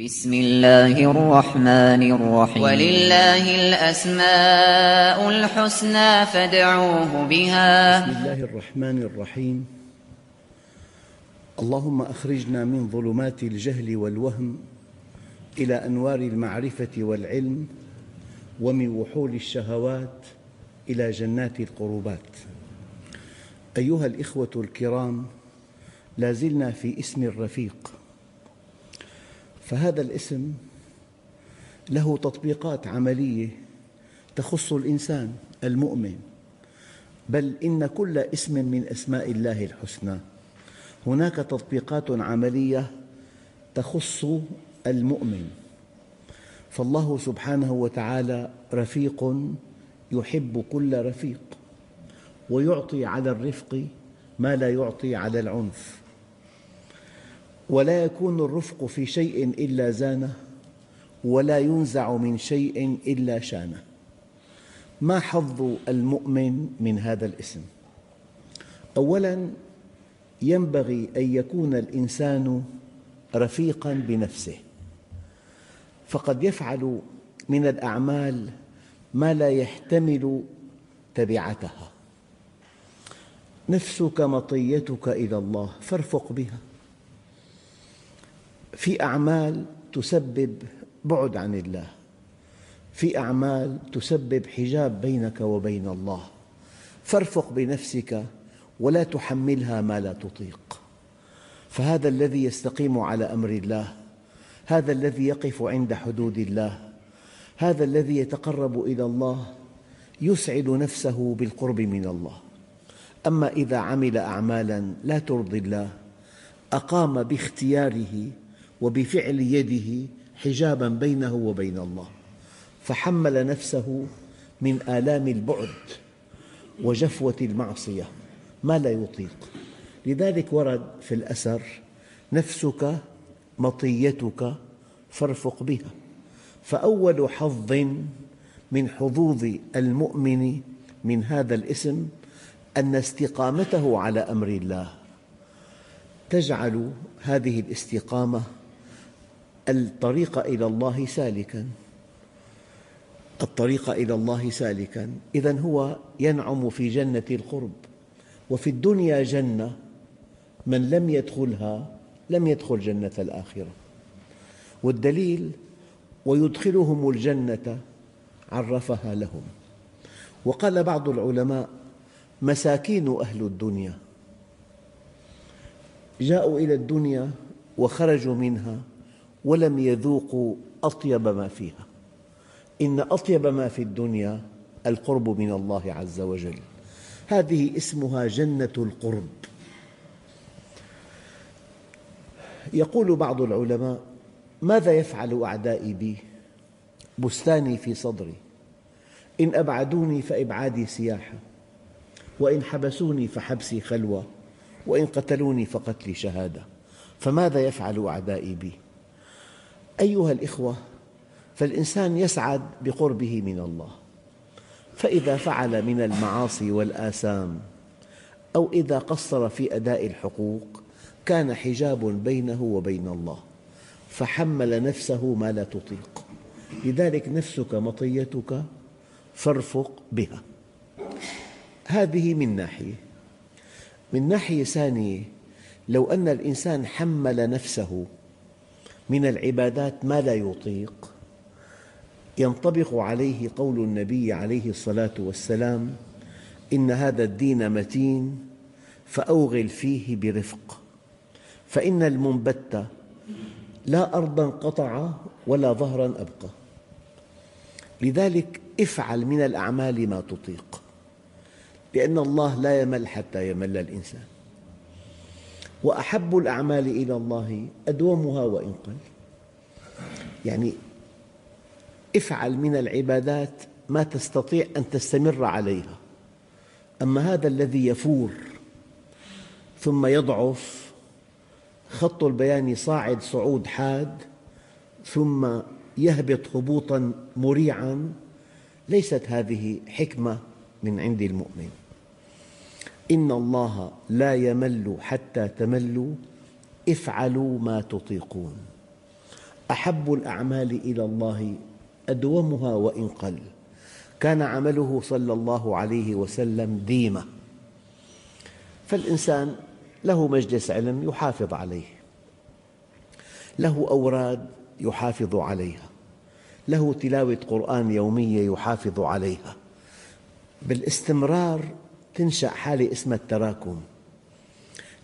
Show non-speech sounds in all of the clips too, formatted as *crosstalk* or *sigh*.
بسم الله الرحمن الرحيم. ولله الأسماء الحسنى فادعوه بها. بسم الله الرحمن الرحيم. اللهم أخرجنا من ظلمات الجهل والوهم إلى أنوار المعرفة والعلم ومن وحول الشهوات إلى جنات القربات. أيها الإخوة الكرام لا زلنا في اسم الرفيق. فهذا الاسم له تطبيقات عملية تخص الإنسان المؤمن بل إن كل اسم من أسماء الله الحسنى. هناك تطبيقات عملية تخص المؤمن. فالله سبحانه وتعالى رفيق يحب كل رفيق ويعطي على الرفق ما لا يعطي على العنف. ولا يكون الرفق في شيء إلا زانه ولا ينزع من شيء إلا شانه. ما حظ المؤمن من هذا الاسم؟ أولاً ينبغي أن يكون الإنسان رفيقاً بنفسه. فقد يفعل من الأعمال ما لا يحتمل تبعتها. نفسك مطيتك إلى الله فارفق بها. في أعمال تسبب بعد عن الله. في أعمال تسبب حجاب بينك وبين الله. فارفق بنفسك ولا تحملها ما لا تطيق. فهذا الذي يستقيم على أمر الله. هذا الذي يقف عند حدود الله. هذا الذي يتقرب إلى الله يسعد نفسه بالقرب من الله. أما إذا عمل أعمالا لا ترضي الله أقام باختياره وبفعل يده حجابا بينه وبين الله. فحمل نفسه من آلام البعد وجفوة المعصية. ما لا يطيق. لذلك ورد في الأثر نفسك مطيتك فارفق بها. فأول حظ من حظوظ المؤمن من هذا الاسم أن استقامته على أمر الله. تجعل هذه الاستقامة الطريق إلى الله سالكاً. الطريق إلى الله سالكاً. إذا هو ينعم في جنة القرب. وفي الدنيا جنة من لم يدخلها لم يدخل جنة الآخرة. والدليل ويدخلهم الجنة عرفها لهم. وقال بعض العلماء مساكين أهل الدنيا. جاءوا إلى الدنيا وخرجوا منها. ولم يذوقوا أطيب ما فيها. إن أطيب ما في الدنيا القرب من الله عز وجل. هذه اسمها جنة القرب. يقول بعض العلماء ماذا يفعل أعدائي بي؟ بستاني في صدري. إن أبعدوني فإبعادي سياحة. وإن حبسوني فحبسي خلوة. وإن قتلوني فقتلي شهادة. فماذا يفعل أعدائي بي؟ أيها الإخوة فالإنسان يسعد بقربه من الله. فإذا فعل من المعاصي والآثام أو إذا قصر في أداء الحقوق كان حجاب بينه وبين الله. فحمل نفسه ما لا تطيق. لذلك نفسك مطيتك فارفق بها. هذه من ناحية. من ناحية ثانية لو أن الإنسان حمل نفسه من العبادات ما لا يطيق؟ ينطبق عليه قول النبي عليه الصلاة والسلام إن هذا الدين متين فأوغل فيه برفق. فإن المنبت لا أرضا قطع ولا ظهرا أبقى. لذلك افعل من الأعمال ما تطيق لأن الله لا يمل حتى يمل الإنسان. وأحب الأعمال إلى الله أدومها وإن قل. يعني افعل من العبادات ما تستطيع أن تستمر عليها. أما هذا الذي يفور ثم يضعف خط البيان صاعد صعود حاد ثم يهبط هبوطا مريعا ليست هذه حكمة من عند المؤمن. إن الله لا يمل حتى تملوا افعلوا ما تطيقون. أحب الأعمال إلى الله أدومها وإن قل. كان عمله صلى الله عليه وسلم ديمة فالإنسان له مجلس علم يحافظ عليه. له أوراد يحافظ عليها. له تلاوة قرآن يومية يحافظ عليها. بالاستمرار تنشأ حالة اسمها التراكم.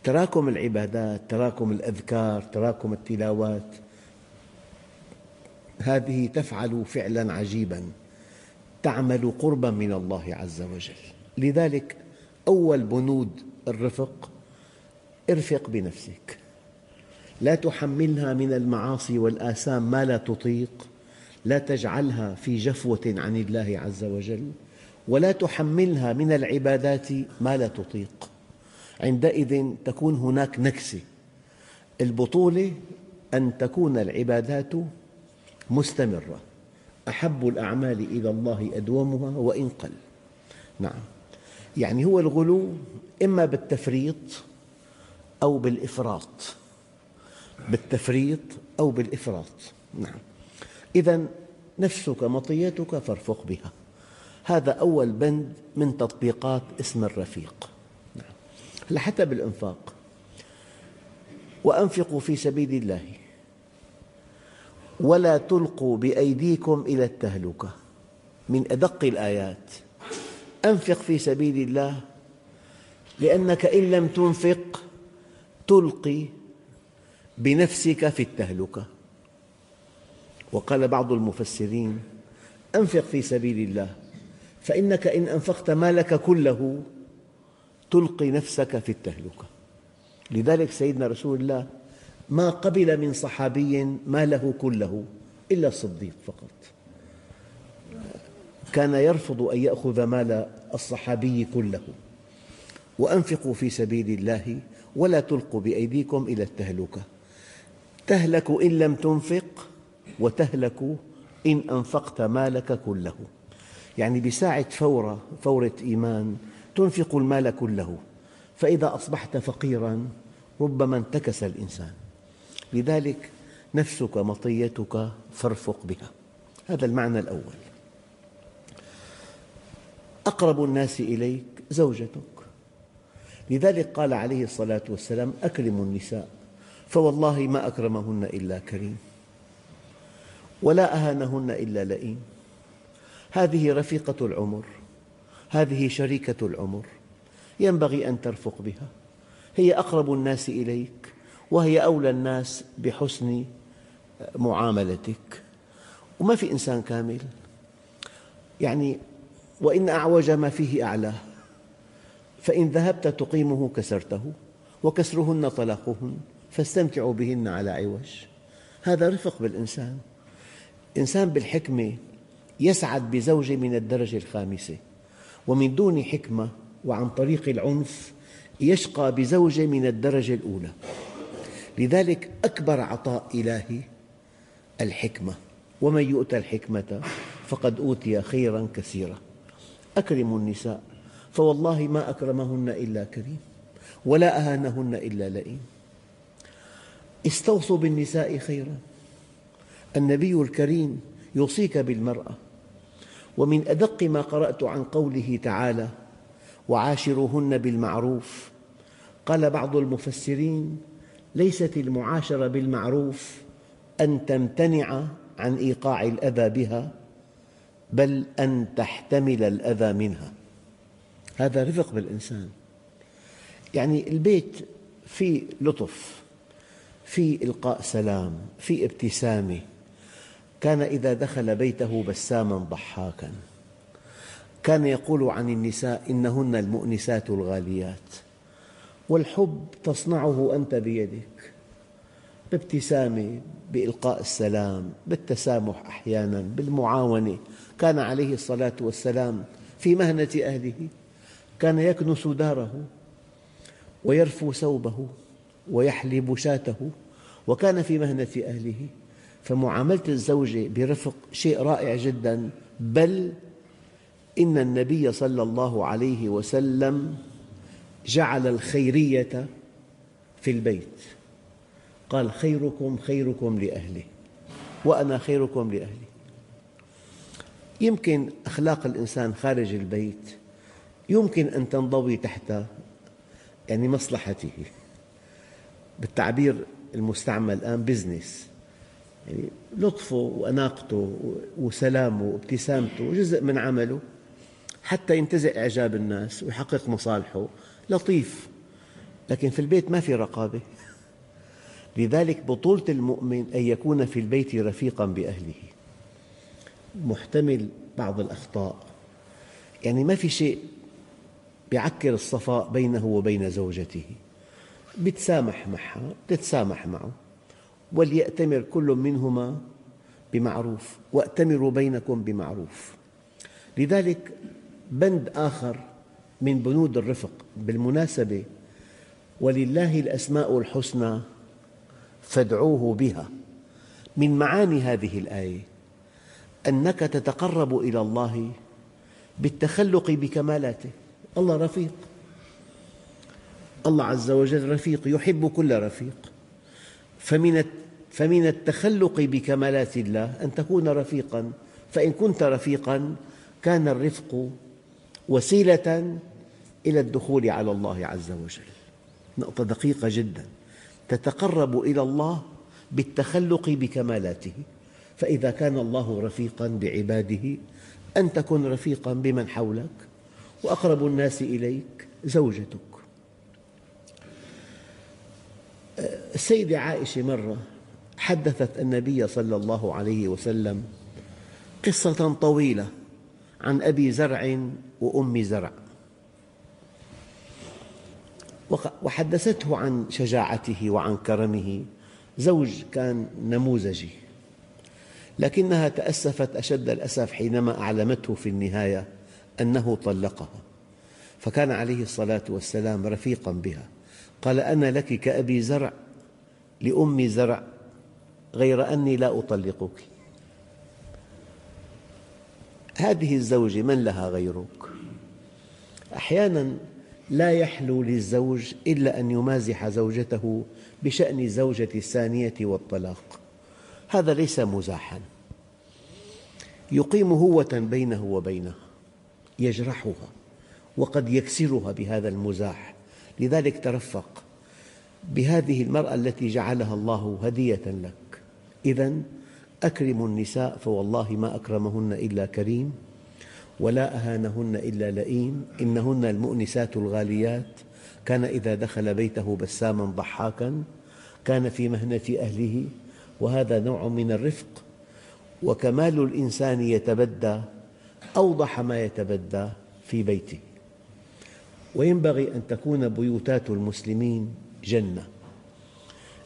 تراكم العبادات تراكم الأذكار تراكم التلاوات. هذه تفعل فعلا عجيبا تعمل قربا من الله عز وجل. لذلك أول بنود الرفق ارفق بنفسك. لا تحملها من المعاصي والآثام ما لا تطيق لا تجعلها في جفوة عن الله عز وجل ولا تحملها من العبادات ما لا تطيق. عندئذ تكون هناك نكسة. البطولة أن تكون العبادات مستمرة. أحب الأعمال إلى الله أدومها وإن قل. نعم. يعني هو الغلو إما بالتفريط أو بالإفراط. بالتفريط أو بالإفراط. نعم. إذا نفسك مطيتك فارفق بها. هذا أول بند من تطبيقات اسم الرفيق. نعم. حتى بالإنفاق. وأنفقوا في سبيل الله. ولا تلقوا بأيديكم إلى التهلكة. من أدق الآيات. أنفق في سبيل الله لأنك إن لم تنفق تلقي بنفسك في التهلكة. وقال بعض المفسرين أنفق في سبيل الله فإنك إن أنفقت مالك كله تلقي نفسك في التهلكة. لذلك سيدنا رسول الله ما قبل من صحابي ماله كله إلا الصديق فقط. كان يرفض أن يأخذ مال الصحابي كله. وأنفقوا في سبيل الله ولا تلقوا بأيديكم إلى التهلكة. تهلك إن لم تنفق وتهلك إن أنفقت مالك كله. يعني بساعة فورة فورة إيمان تنفق المال كله. فإذا أصبحت فقيراً ربما انتكس الإنسان. لذلك نفسك مطيتك فارفق بها. هذا المعنى الأول. أقرب الناس إليك زوجتك. لذلك قال عليه الصلاة والسلام أكرموا النساء فوالله ما أكرمهن إلا كريم ولا أهانهن إلا لئيم. هذه رفيقة العمر هذه شريكة العمر ينبغي أن ترفق بها. هي أقرب الناس إليك وهي أولى الناس بحسن معاملتك. وما في إنسان كامل. يعني وإن أعوج ما فيه أعلاه فإن ذهبت تقيمه كسرته وكسرهن طلاقهن فاستمتعوا بهن على عوج. هذا رفق بالإنسان. إنسان بالحكمة يسعد بزوجة من الدرجة الخامسة. ومن دون حكمة وعن طريق العنف يشقى بزوجة من الدرجة الأولى. لذلك أكبر عطاء إلهي الحكمة. ومن يؤتى الحكمة فقد أوتي خيرا كثيرا. أكرموا النساء. فوالله ما أكرمهن إلا كريم ولا أهانهن إلا لئيم. استوصوا بالنساء خيرا. النبي الكريم يوصيك بالمرأة. ومن أدق ما قرأت عن قوله تعالى وعاشروهن بالمعروف قال بعض المفسرين ليست المعاشرة بالمعروف أن تمتنع عن إيقاع الأذى بها بل أن تحتمل الأذى منها. هذا رفق بالإنسان. يعني البيت فيه لطف في إلقاء سلام في ابتسامة. كان إذا دخل بيته بساما ضحاكا. كان يقول عن النساء إنهن المؤنسات الغاليات. والحب تصنعه أنت بيدك بابتسامة بإلقاء السلام بالتسامح أحيانا بالمعاونة. كان عليه الصلاة والسلام في مهنة أهله. كان يكنس داره ويرفو ثوبه ويحلب شاته. وكان في مهنة أهله. فمعاملة الزوجة برفق شيء رائع جدا. بل إن النبي صلى الله عليه وسلم جعل الخيرية في البيت. قال خيركم خيركم لأهله وأنا خيركم لأهلي. يمكن أخلاق الإنسان خارج البيت يمكن أن تنضوي تحت يعني مصلحته. بالتعبير المستعمل الآن بزنس يعني لطفه وأناقته وسلامه وابتسامته جزء من عمله حتى ينتزع إعجاب الناس ويحقق مصالحه. لطيف لكن في البيت ما في رقابة. لذلك بطولة المؤمن أن يكون في البيت رفيقا بأهله. محتمل بعض الأخطاء. يعني ما في شيء يعكر الصفاء بينه وبين زوجته. يتسامح معها تتسامح معه. وليأتمر كل منهما بمعروف وأتمروا بينكم بمعروف. لذلك بند آخر من بنود الرفق بالمناسبة ولله الأسماء الحسنى فادعوه بها. من معاني هذه الآية أنك تتقرب إلى الله بالتخلق بكمالاته. الله رفيق. الله عز وجل رفيق يحب كل رفيق. فمن فمن التخلق بكمالات الله أن تكون رفيقا فإن كنت رفيقا كان الرفق وسيلة إلى الدخول على الله عز وجل. نقطة دقيقة جدا. تتقرب إلى الله بالتخلق بكمالاته. فإذا كان الله رفيقا بعباده أن تكن رفيقا بمن حولك وأقرب الناس إليك زوجتك. السيدة عائشة مرة حدثت النبي صلى الله عليه وسلم قصة طويلة عن أبي زرع وأم زرع. وحدثته عن شجاعته وعن كرمه. زوج كان نموذجي. لكنها تأسفت أشد الأسف حينما أعلمته في النهاية أنه طلقها. فكان عليه الصلاة والسلام رفيقا بها. قال أنا لك كأبي زرع لأم زرع غير أني لا أطلقك. هذه الزوجة من لها غيرك؟ أحيانا لا يحلو للزوج إلا أن يمازح زوجته بشأن الزوجة الثانية والطلاق. هذا ليس مزاحا. يقيم هوة بينه وبينها يجرحها وقد يكسرها بهذا المزاح. لذلك ترفق بهذه المرأة التي جعلها الله هدية لك. إذا أكرموا النساء فوالله ما أكرمهن إلا كريم. ولا أهانهن إلا لئيم. إنهن المؤنسات الغاليات. كان إذا دخل بيته بساما ضحاكا كان في مهنة أهله. وهذا نوع من الرفق. وكمال الإنسان يتبدى أوضح ما يتبدى في بيته. وينبغي أن تكون بيوتات المسلمين جنة.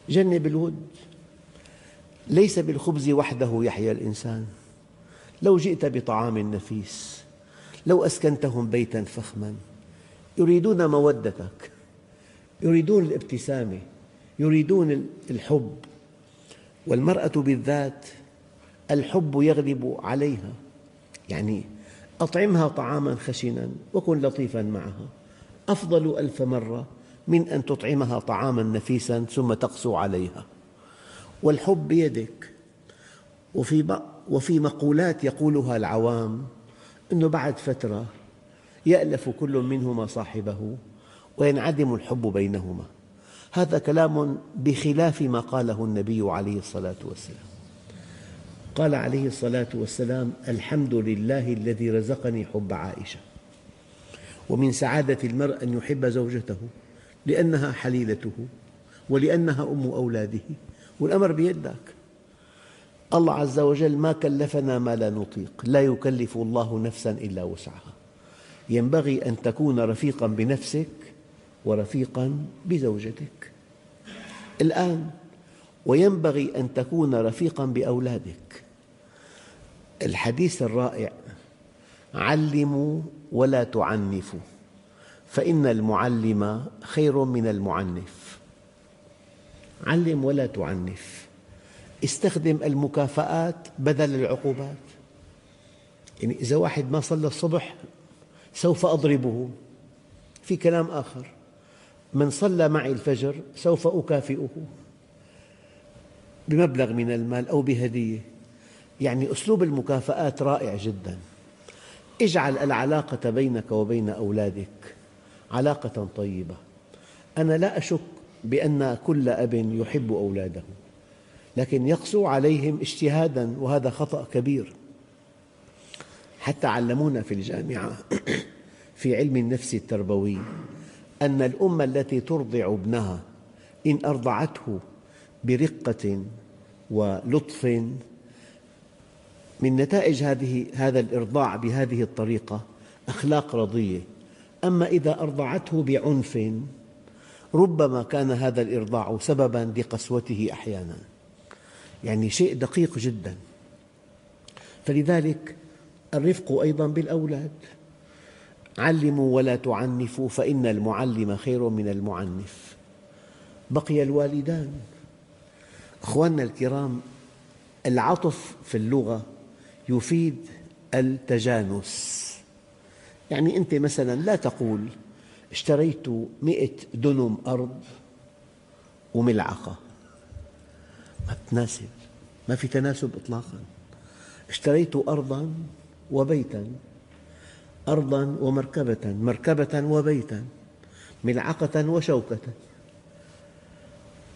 جنة بالود. ليس بالخبز وحده يحيا الإنسان. لو جئت بطعام نفيس. لو أسكنتهم بيتا فخما يريدون مودتك يريدون الابتسامة يريدون الحب. والمرأة بالذات الحب يغلب عليها يعني أطعمها طعاما خشنا وكن لطيفا معها. أفضل ألف مرة من أن تطعمها طعاما نفيسا ثم تقسو عليها. والحب بيدك وفي مقولات يقولها العوام أنه بعد فترة يألف كل منهما صاحبه وينعدم الحب بينهما. هذا كلام بخلاف ما قاله النبي عليه الصلاة والسلام. قال عليه الصلاة والسلام الحمد لله الذي رزقني حب عائشة. ومن سعادة المرء أن يحب زوجته لأنها حليلته ولأنها أم أولاده والأمر بيدك. الله عز وجل ما كلفنا ما لا نطيق. لا يكلف الله نفسا إلا وسعها. ينبغي أن تكون رفيقا بنفسك ورفيقا بزوجتك. الآن وينبغي أن تكون رفيقا بأولادك. الحديث الرائع علموا ولا تعنفوا فإن المعلم خير من المعنف. علم ولا تعنف. استخدم المكافآت بدل العقوبات. يعني إذا واحد ما صلى الصبح سوف أضربه. في كلام آخر من صلى معي الفجر سوف أكافئه. بمبلغ من المال أو بهدية. يعني أسلوب المكافآت رائع جدا. اجعل العلاقة بينك وبين أولادك علاقة طيبة. أنا لا أشك بأن كل أب يحب أولاده. لكن يقسو عليهم اجتهادا وهذا خطأ كبير. حتى علمونا في الجامعة *clears throat* في علم النفس التربوي أن الأم التي ترضع ابنها إن أرضعته برقة ولطف من نتائج هذه هذا الإرضاع بهذه الطريقة أخلاق رضية. أما إذا أرضعته بعنف ربما كان هذا الإرضاع سبباً لقسوته أحياناً. يعني شيء دقيق جداً. فلذلك الرفق أيضاً بالأولاد. علموا ولا تعنفوا فإن المعلم خير من المعنف. بقي الوالدان. أخواننا الكرام العطف في اللغة يفيد التجانس. يعني أنت مثلا لا تقول اشتريت مئة دنم أرض وملعقة. ما تناسب ما في تناسب إطلاقا. اشتريت أرضا وبيتا. أرضا ومركبة. مركبة وبيتا. ملعقة وشوكة.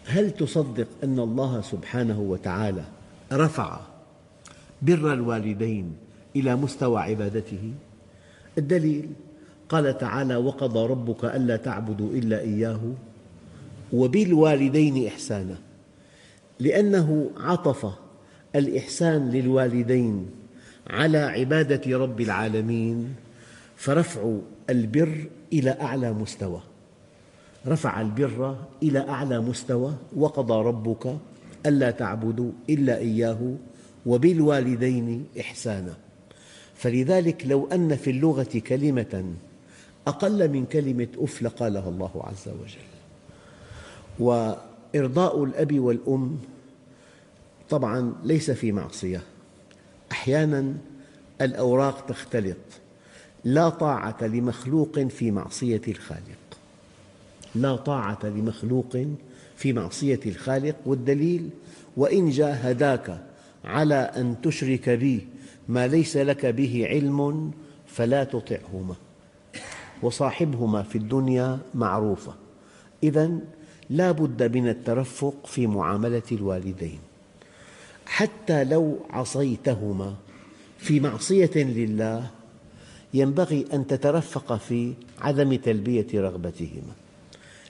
هل تصدق أن الله سبحانه وتعالى رفع بر الوالدين إلى مستوى عبادته؟ الدليل قال تعالى وقضى ربك ألا تعبدوا إلا إياه وبالوالدين إحسانا. لأنه عطف الإحسان للوالدين على عبادة رب العالمين فرفع البر إلى أعلى مستوى. رفع البر إلى أعلى مستوى وقضى ربك ألا تعبدوا إلا إياه وبالوالدين إحسانا. فلذلك لو أن في اللغة كلمة أقل من كلمة أف لقالها الله عز وجل. وإرضاء الأب والأم طبعا ليس في معصية. أحيانا الأوراق تختلط. لا طاعة لمخلوق في معصية الخالق. لا طاعة لمخلوق في معصية الخالق. والدليل وإن جاهداك على أن تشرك بي ما ليس لك به علم فلا تطعهما. وصاحبهما في الدنيا معروفة. إذا لا بد من الترفق في معاملة الوالدين. حتى لو عصيتهما في معصية لله ينبغي أن تترفق في عدم تلبية رغبتهما.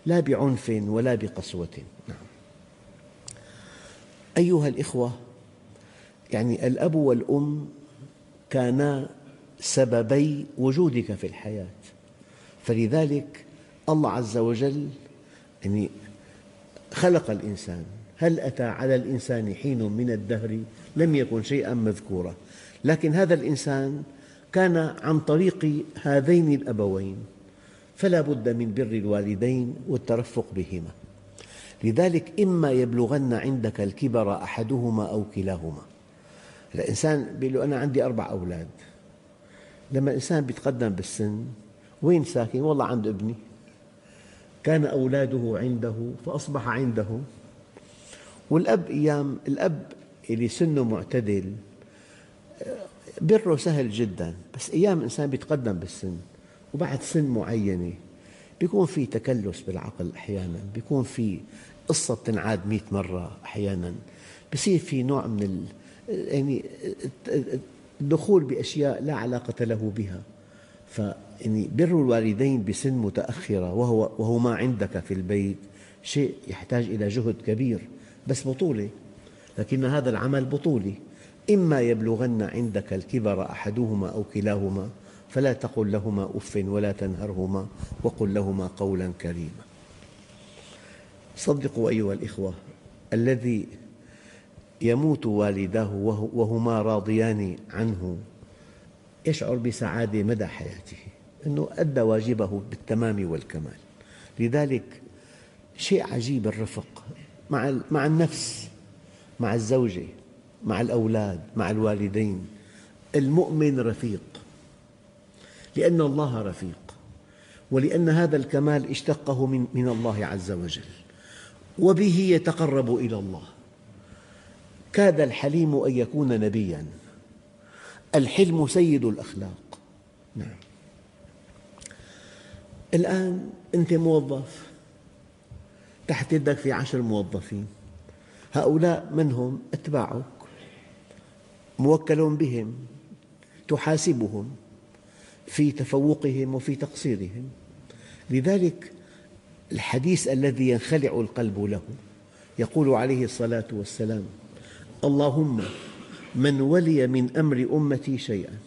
لا بعنف ولا بقسوة. نعم. أيها الإخوة يعني الأب والأم كانا سببي وجودك في الحياة. فلذلك الله عز وجل يعني خلق الإنسان. هل أتى على الإنسان حين من الدهر؟ لم يكن شيئا مذكورا. لكن هذا الإنسان كان عن طريق هذين الأبوين. فلا بد من بر الوالدين والترفق بهما. لذلك إما يبلغن عندك الكبر أحدهما أو كلاهما. الإنسان يقول له أنا عندي أربع أولاد. لما الإنسان يتقدم بالسن وين ساكن؟ والله عند ابني. كان أولاده عنده فأصبح عنده. والأب أيام الأب اللي سنه معتدل بره سهل جدا بس أيام الإنسان يتقدم بالسن وبعد سن معينة بيكون في تكلس بالعقل أحيانا بيكون في قصة تنعاد مئة مرة أحيانا. بصير في نوع من ال يعني الدخول بأشياء لا علاقة له بها. فيعني بر الوالدين بسن متأخرة وهو, وهو ما عندك في البيت. شيء يحتاج إلى جهد كبير بس بطولة. لكن هذا العمل بطولي إما يبلغن عندك الكبر أحدهما أو كلاهما فلا تقل لهما أف ولا تنهرهما وقل لهما قولا كريما. صدقوا أيها الإخوة الذي يموت والداه وهما راضيان عنه يشعر بسعادة مدى حياته. أنه أدى واجبه بالتمام والكمال. لذلك شيء عجيب الرفق مع النفس مع الزوجة مع الأولاد مع الوالدين. المؤمن رفيق لأن الله رفيق ولأن هذا الكمال اشتقه من, من الله عز وجل وبه يتقرب إلى الله. كاد الحليم أن يكون نبياً الحلم سيد الأخلاق. نعم. الآن أنت موظف. تحت يدك في عشر موظفين. هؤلاء من هم؟ أتباعك. موكل بهم. تحاسبهم. في تفوقهم وفي تقصيرهم. لذلك الحديث الذي ينخلع القلب له يقول عليه الصلاة والسلام اللهم من ولي من أمر أمتي شيئا.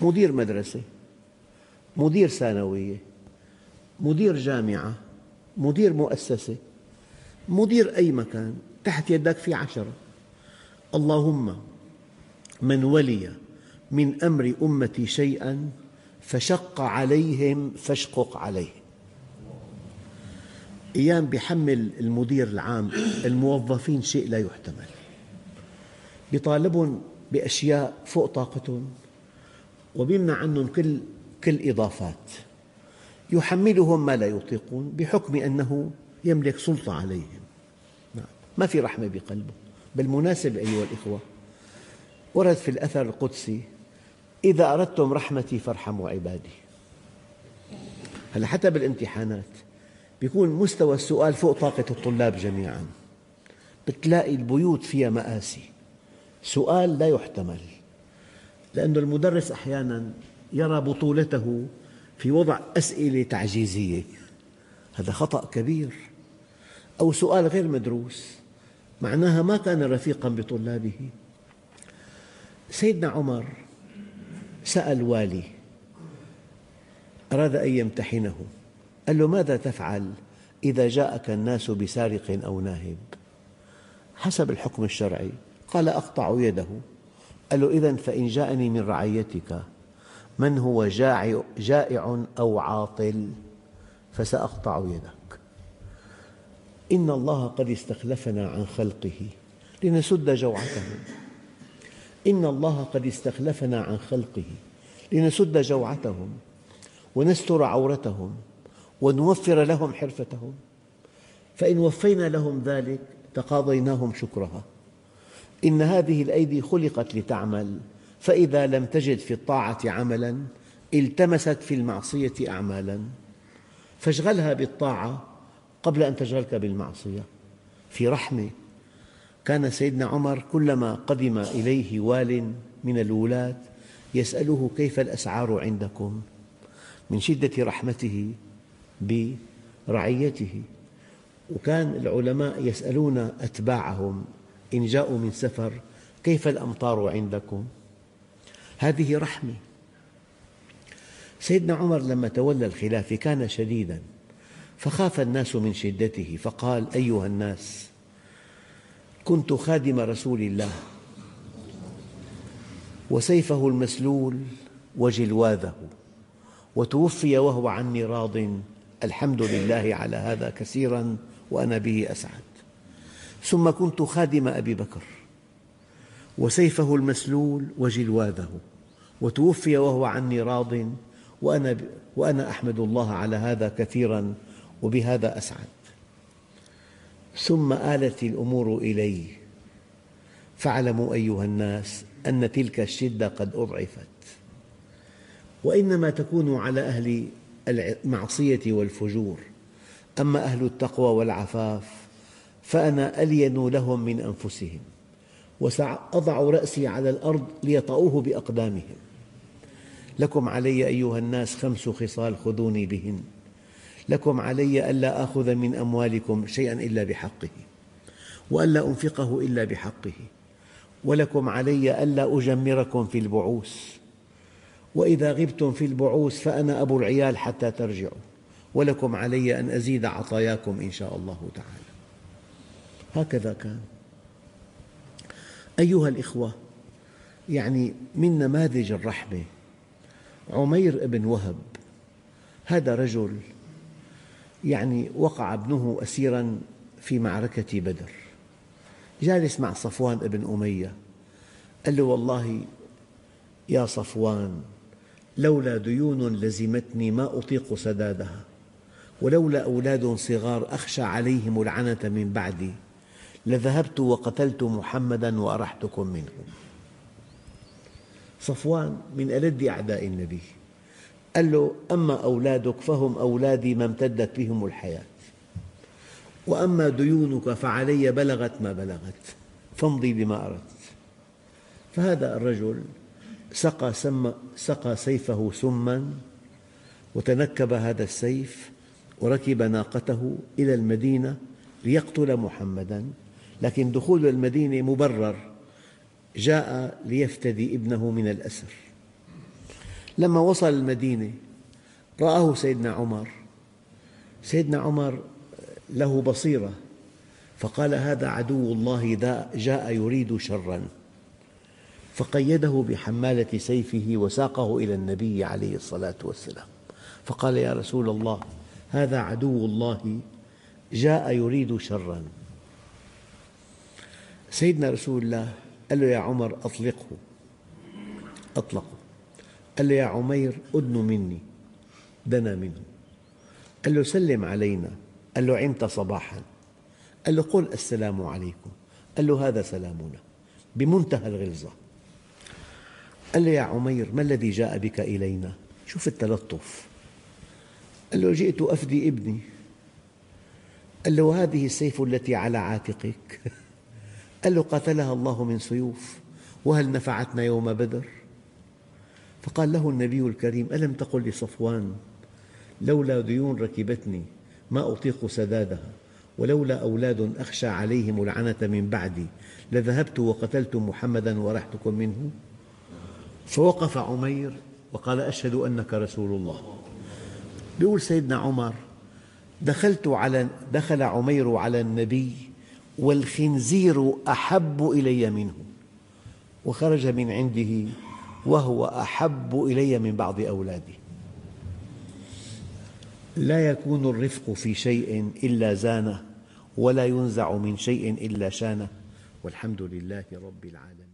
مدير مدرسة. مدير ثانوية مدير جامعة مدير مؤسسة مدير أي مكان تحت يدك في عشرة. اللهم من ولي من أمر أمتي شيئا فشق عليهم فاشقق عليه أيام بيحمل المدير العام الموظفين شيء لا يحتمل. يطالبهم بأشياء فوق طاقتهم وبيمنع عنهم كل كل إضافات يحملهم ما لا يطيقون بحكم أنه يملك سلطة عليهم. نعم. ما في رحمة بقلبه. بالمناسبة أيها الإخوة. ورد في الأثر القدسي إذا أردتم رحمتي فارحموا عبادي. هلا حتى بالامتحانات بيكون مستوى السؤال فوق طاقة الطلاب جميعا. بتلاقي البيوت فيها مآسي. سؤال لا يحتمل. لأن المدرس أحيانا يرى بطولته في وضع أسئلة تعجيزية. هذا خطأ كبير أو سؤال غير مدروس. معناها ما كان رفيقا بطلابه. سيدنا عمر سأل والي أراد أن يمتحنه. قال له ماذا تفعل إذا جاءك الناس بسارق أو ناهب؟ حسب الحكم الشرعي. قال أقطع يده. قال له إذا فإن جاءني من رعيتك من هو جائع أو عاطل؟ فسأقطع يدك. إن الله قد استخلفنا عن خلقه لنسد جوعتهم إن الله قد استخلفنا عن خلقه لنسد جوعتهم ونستر عورتهم ونوفر لهم حرفتهم. فإن وفينا لهم ذلك تقاضيناهم شكرها. إن هذه الأيدي خلقت لتعمل. فإذا لم تجد في الطاعة عملا التمست في المعصية أعمالا. فاشغلها بالطاعة قبل أن تشغلك بالمعصية. في رحمة كان سيدنا عمر كلما قدم إليه وال من الولاة يسأله كيف الأسعار عندكم؟ من شدة رحمته برعيته. وكان العلماء يسألون أتباعهم إن جاءوا من سفر كيف الأمطار عندكم؟ هذه رحمة سيدنا عمر لما تولى الخلافة كان شديدا فخاف الناس من شدته فقال أيها الناس كنت خادم رسول الله وسيفه المسلول وجلواذه وتوفي وهو عني راض الحمد لله على هذا كثيرا وأنا به أسعد. ثم كنت خادم أبي بكر. وسيفه المسلول وجلواذه وتوفي وهو عني راض وأنا, وأنا أحمد الله على هذا كثيرا وبهذا أسعد. ثم آلت الأمور إلي. فاعلموا أيها الناس أن تلك الشدة قد أضعفت. وإنما تكون على أهل المعصية والفجور. أما أهل التقوى والعفاف فأنا ألين لهم من أنفسهم. وسأضع رأسي على الأرض ليطؤوه بأقدامهم. لكم علي أيها الناس خمس خصال خذوني بهن. لكم علي ألا آخذ من أموالكم شيئا إلا بحقه وألا أنفقه إلا بحقه. ولكم علي ألا أجمركم في البعوث. وإذا غبتم في البعوث فأنا أبو العيال حتى ترجعوا. ولكم علي أن أزيد عطاياكم إن شاء الله تعالى. هكذا كان. أيها الإخوة يعني من نماذج الرحمة. عمير بن وهب هذا رجل يعني وقع ابنه أسيرا في معركة بدر. جالس مع صفوان بن أمية. قال له والله يا صفوان لولا ديون لزمتني ما أطيق سدادها ولولا أولاد صغار أخشى عليهم العنة من بعدي. لذهبت وقتلت محمدا وأرحتكم منه. صفوان من ألد أعداء النبي. قال له أما أولادك فهم أولادي ما امتدت بهم الحياة. وأما ديونك فعلي بلغت ما بلغت. فامضي بما أردت. فهذا الرجل سقى, سم سقى سيفه سما وتنكب هذا السيف وركب ناقته إلى المدينة ليقتل محمدا. لكن دخول المدينة مبرر جاء ليفتدي ابنه من الأسر. لما وصل المدينة رآه سيدنا عمر. سيدنا عمر له بصيرة فقال هذا عدو الله جاء يريد شرا. فقيده بحمالة سيفه وساقه إلى النبي عليه الصلاة والسلام. فقال يا رسول الله هذا عدو الله جاء يريد شرا. سيدنا رسول الله قال له يا عمر أطلقه. أطلقه. قال له يا عمير أدن مني. دنا منه. قال له سلم علينا. قال له عمت صباحا. قال له قل السلام عليكم. قال له هذا سلامنا. بمنتهى الغلظة. قال له يا عمير ما الذي جاء بك إلينا؟ شوف التلطف. قال له جئت أفدي ابني. قال له هذه السيف التي على عاتقك. *laughs* قال له قتلها الله من سيوف وهل نفعتنا يوم بدر؟ فقال له النبي الكريم ألم تقل لصفوان لولا ديون ركبتني ما أطيق سدادها ولولا أولاد أخشى عليهم العنة من بعدي لذهبت وقتلت محمدا ورحتكم منه؟ فوقف عمير وقال أشهد أنك رسول الله. يقول سيدنا عمر دخلت على دخل عمير على النبي والخنزير أحب إلي منه. وخرج من عنده وهو أحب إلي من بعض أولادي لا يكون الرفق في شيء إلا زانه ولا ينزع من شيء إلا شانه. والحمد لله رب العالمين.